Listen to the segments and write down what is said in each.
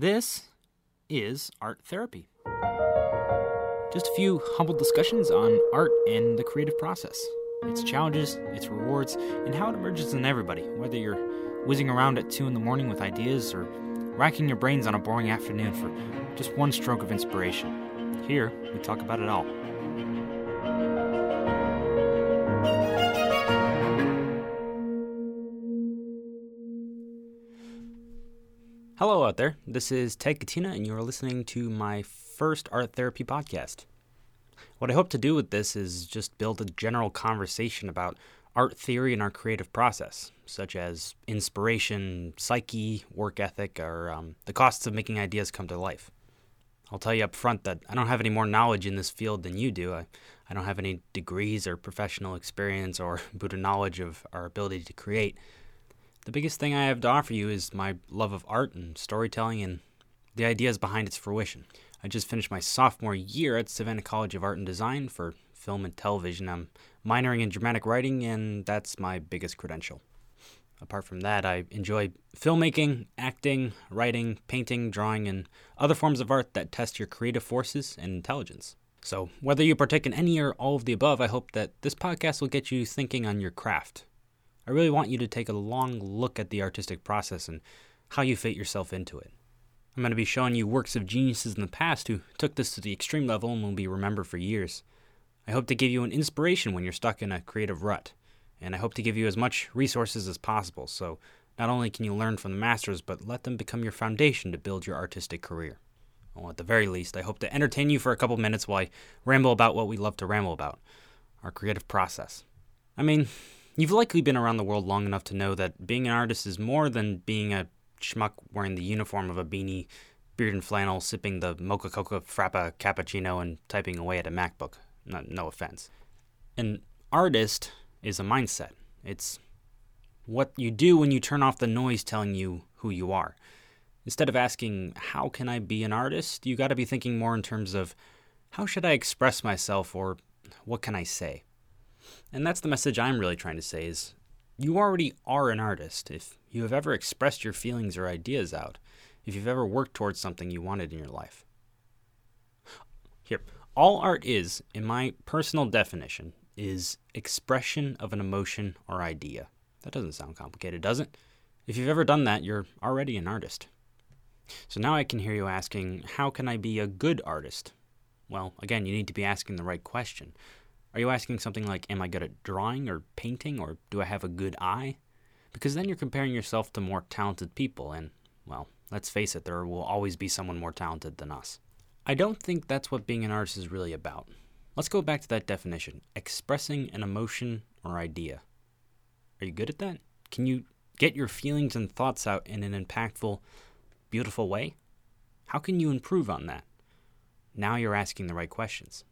This is Art Therapy. Just a few humble discussions on art and the creative process, its challenges, its rewards, and how it emerges in everybody, whether you're whizzing around at 2 in the morning with ideas or racking your brains on a boring afternoon for just one stroke of inspiration. Here, we talk about it all. Hello out there. This is Ted Katina, and you are listening to my first art therapy podcast. What I hope to do with this is just build a general conversation about art theory and our creative process, such as inspiration, psyche, work ethic, or um, the costs of making ideas come to life. I'll tell you up front that I don't have any more knowledge in this field than you do. I, I don't have any degrees or professional experience or Buddha knowledge of our ability to create. The biggest thing I have to offer you is my love of art and storytelling and the ideas behind its fruition. I just finished my sophomore year at Savannah College of Art and Design for film and television. I'm minoring in dramatic writing, and that's my biggest credential. Apart from that, I enjoy filmmaking, acting, writing, painting, drawing, and other forms of art that test your creative forces and intelligence. So, whether you partake in any or all of the above, I hope that this podcast will get you thinking on your craft I really want you to take a long look at the artistic process and how you fit yourself into it. I'm going to be showing you works of geniuses in the past who took this to the extreme level and will be remembered for years. I hope to give you an inspiration when you're stuck in a creative rut, and I hope to give you as much resources as possible so not only can you learn from the masters, but let them become your foundation to build your artistic career. Well, at the very least, I hope to entertain you for a couple minutes while I ramble about what we love to ramble about our creative process. I mean, You've likely been around the world long enough to know that being an artist is more than being a schmuck wearing the uniform of a beanie, beard and flannel, sipping the mocha coca frappa cappuccino, and typing away at a MacBook. No, no offense. An artist is a mindset. It's what you do when you turn off the noise telling you who you are. Instead of asking, How can I be an artist? you got to be thinking more in terms of, How should I express myself or what can I say? And that's the message I'm really trying to say is you already are an artist. If you have ever expressed your feelings or ideas out, if you've ever worked towards something you wanted in your life. Here, all art is, in my personal definition, is expression of an emotion or idea. That doesn't sound complicated, does it? If you've ever done that, you're already an artist. So now I can hear you asking, how can I be a good artist? Well, again, you need to be asking the right question. Are you asking something like, Am I good at drawing or painting, or do I have a good eye? Because then you're comparing yourself to more talented people, and, well, let's face it, there will always be someone more talented than us. I don't think that's what being an artist is really about. Let's go back to that definition expressing an emotion or idea. Are you good at that? Can you get your feelings and thoughts out in an impactful, beautiful way? How can you improve on that? Now you're asking the right questions.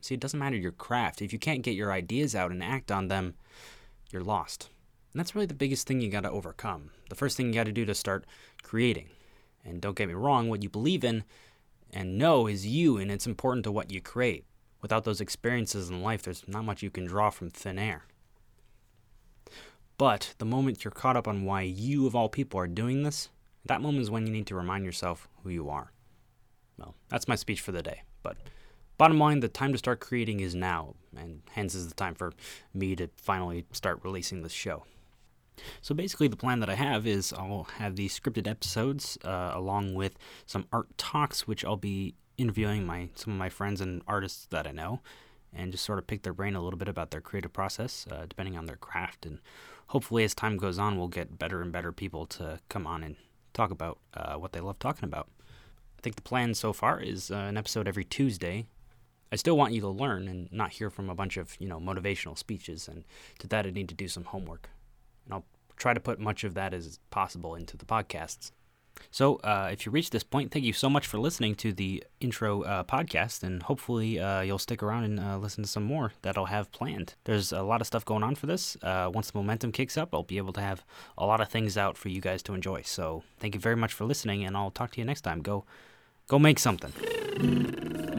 See, it doesn't matter your craft. If you can't get your ideas out and act on them, you're lost. And that's really the biggest thing you got to overcome. The first thing you got to do to start creating. And don't get me wrong, what you believe in and know is you, and it's important to what you create. Without those experiences in life, there's not much you can draw from thin air. But the moment you're caught up on why you, of all people, are doing this, that moment is when you need to remind yourself who you are. Well, that's my speech for the day. But Bottom line, the time to start creating is now, and hence is the time for me to finally start releasing this show. So basically, the plan that I have is I'll have these scripted episodes uh, along with some art talks, which I'll be interviewing my some of my friends and artists that I know, and just sort of pick their brain a little bit about their creative process, uh, depending on their craft. And hopefully, as time goes on, we'll get better and better people to come on and talk about uh, what they love talking about. I think the plan so far is uh, an episode every Tuesday I still want you to learn and not hear from a bunch of, you know, motivational speeches. And to that, I need to do some homework. And I'll try to put much of that as possible into the podcasts. So, uh, if you reach this point, thank you so much for listening to the intro uh, podcast, and hopefully uh, you'll stick around and uh, listen to some more that I'll have planned. There's a lot of stuff going on for this. Uh, once the momentum kicks up, I'll be able to have a lot of things out for you guys to enjoy. So, thank you very much for listening, and I'll talk to you next time. Go, go make something.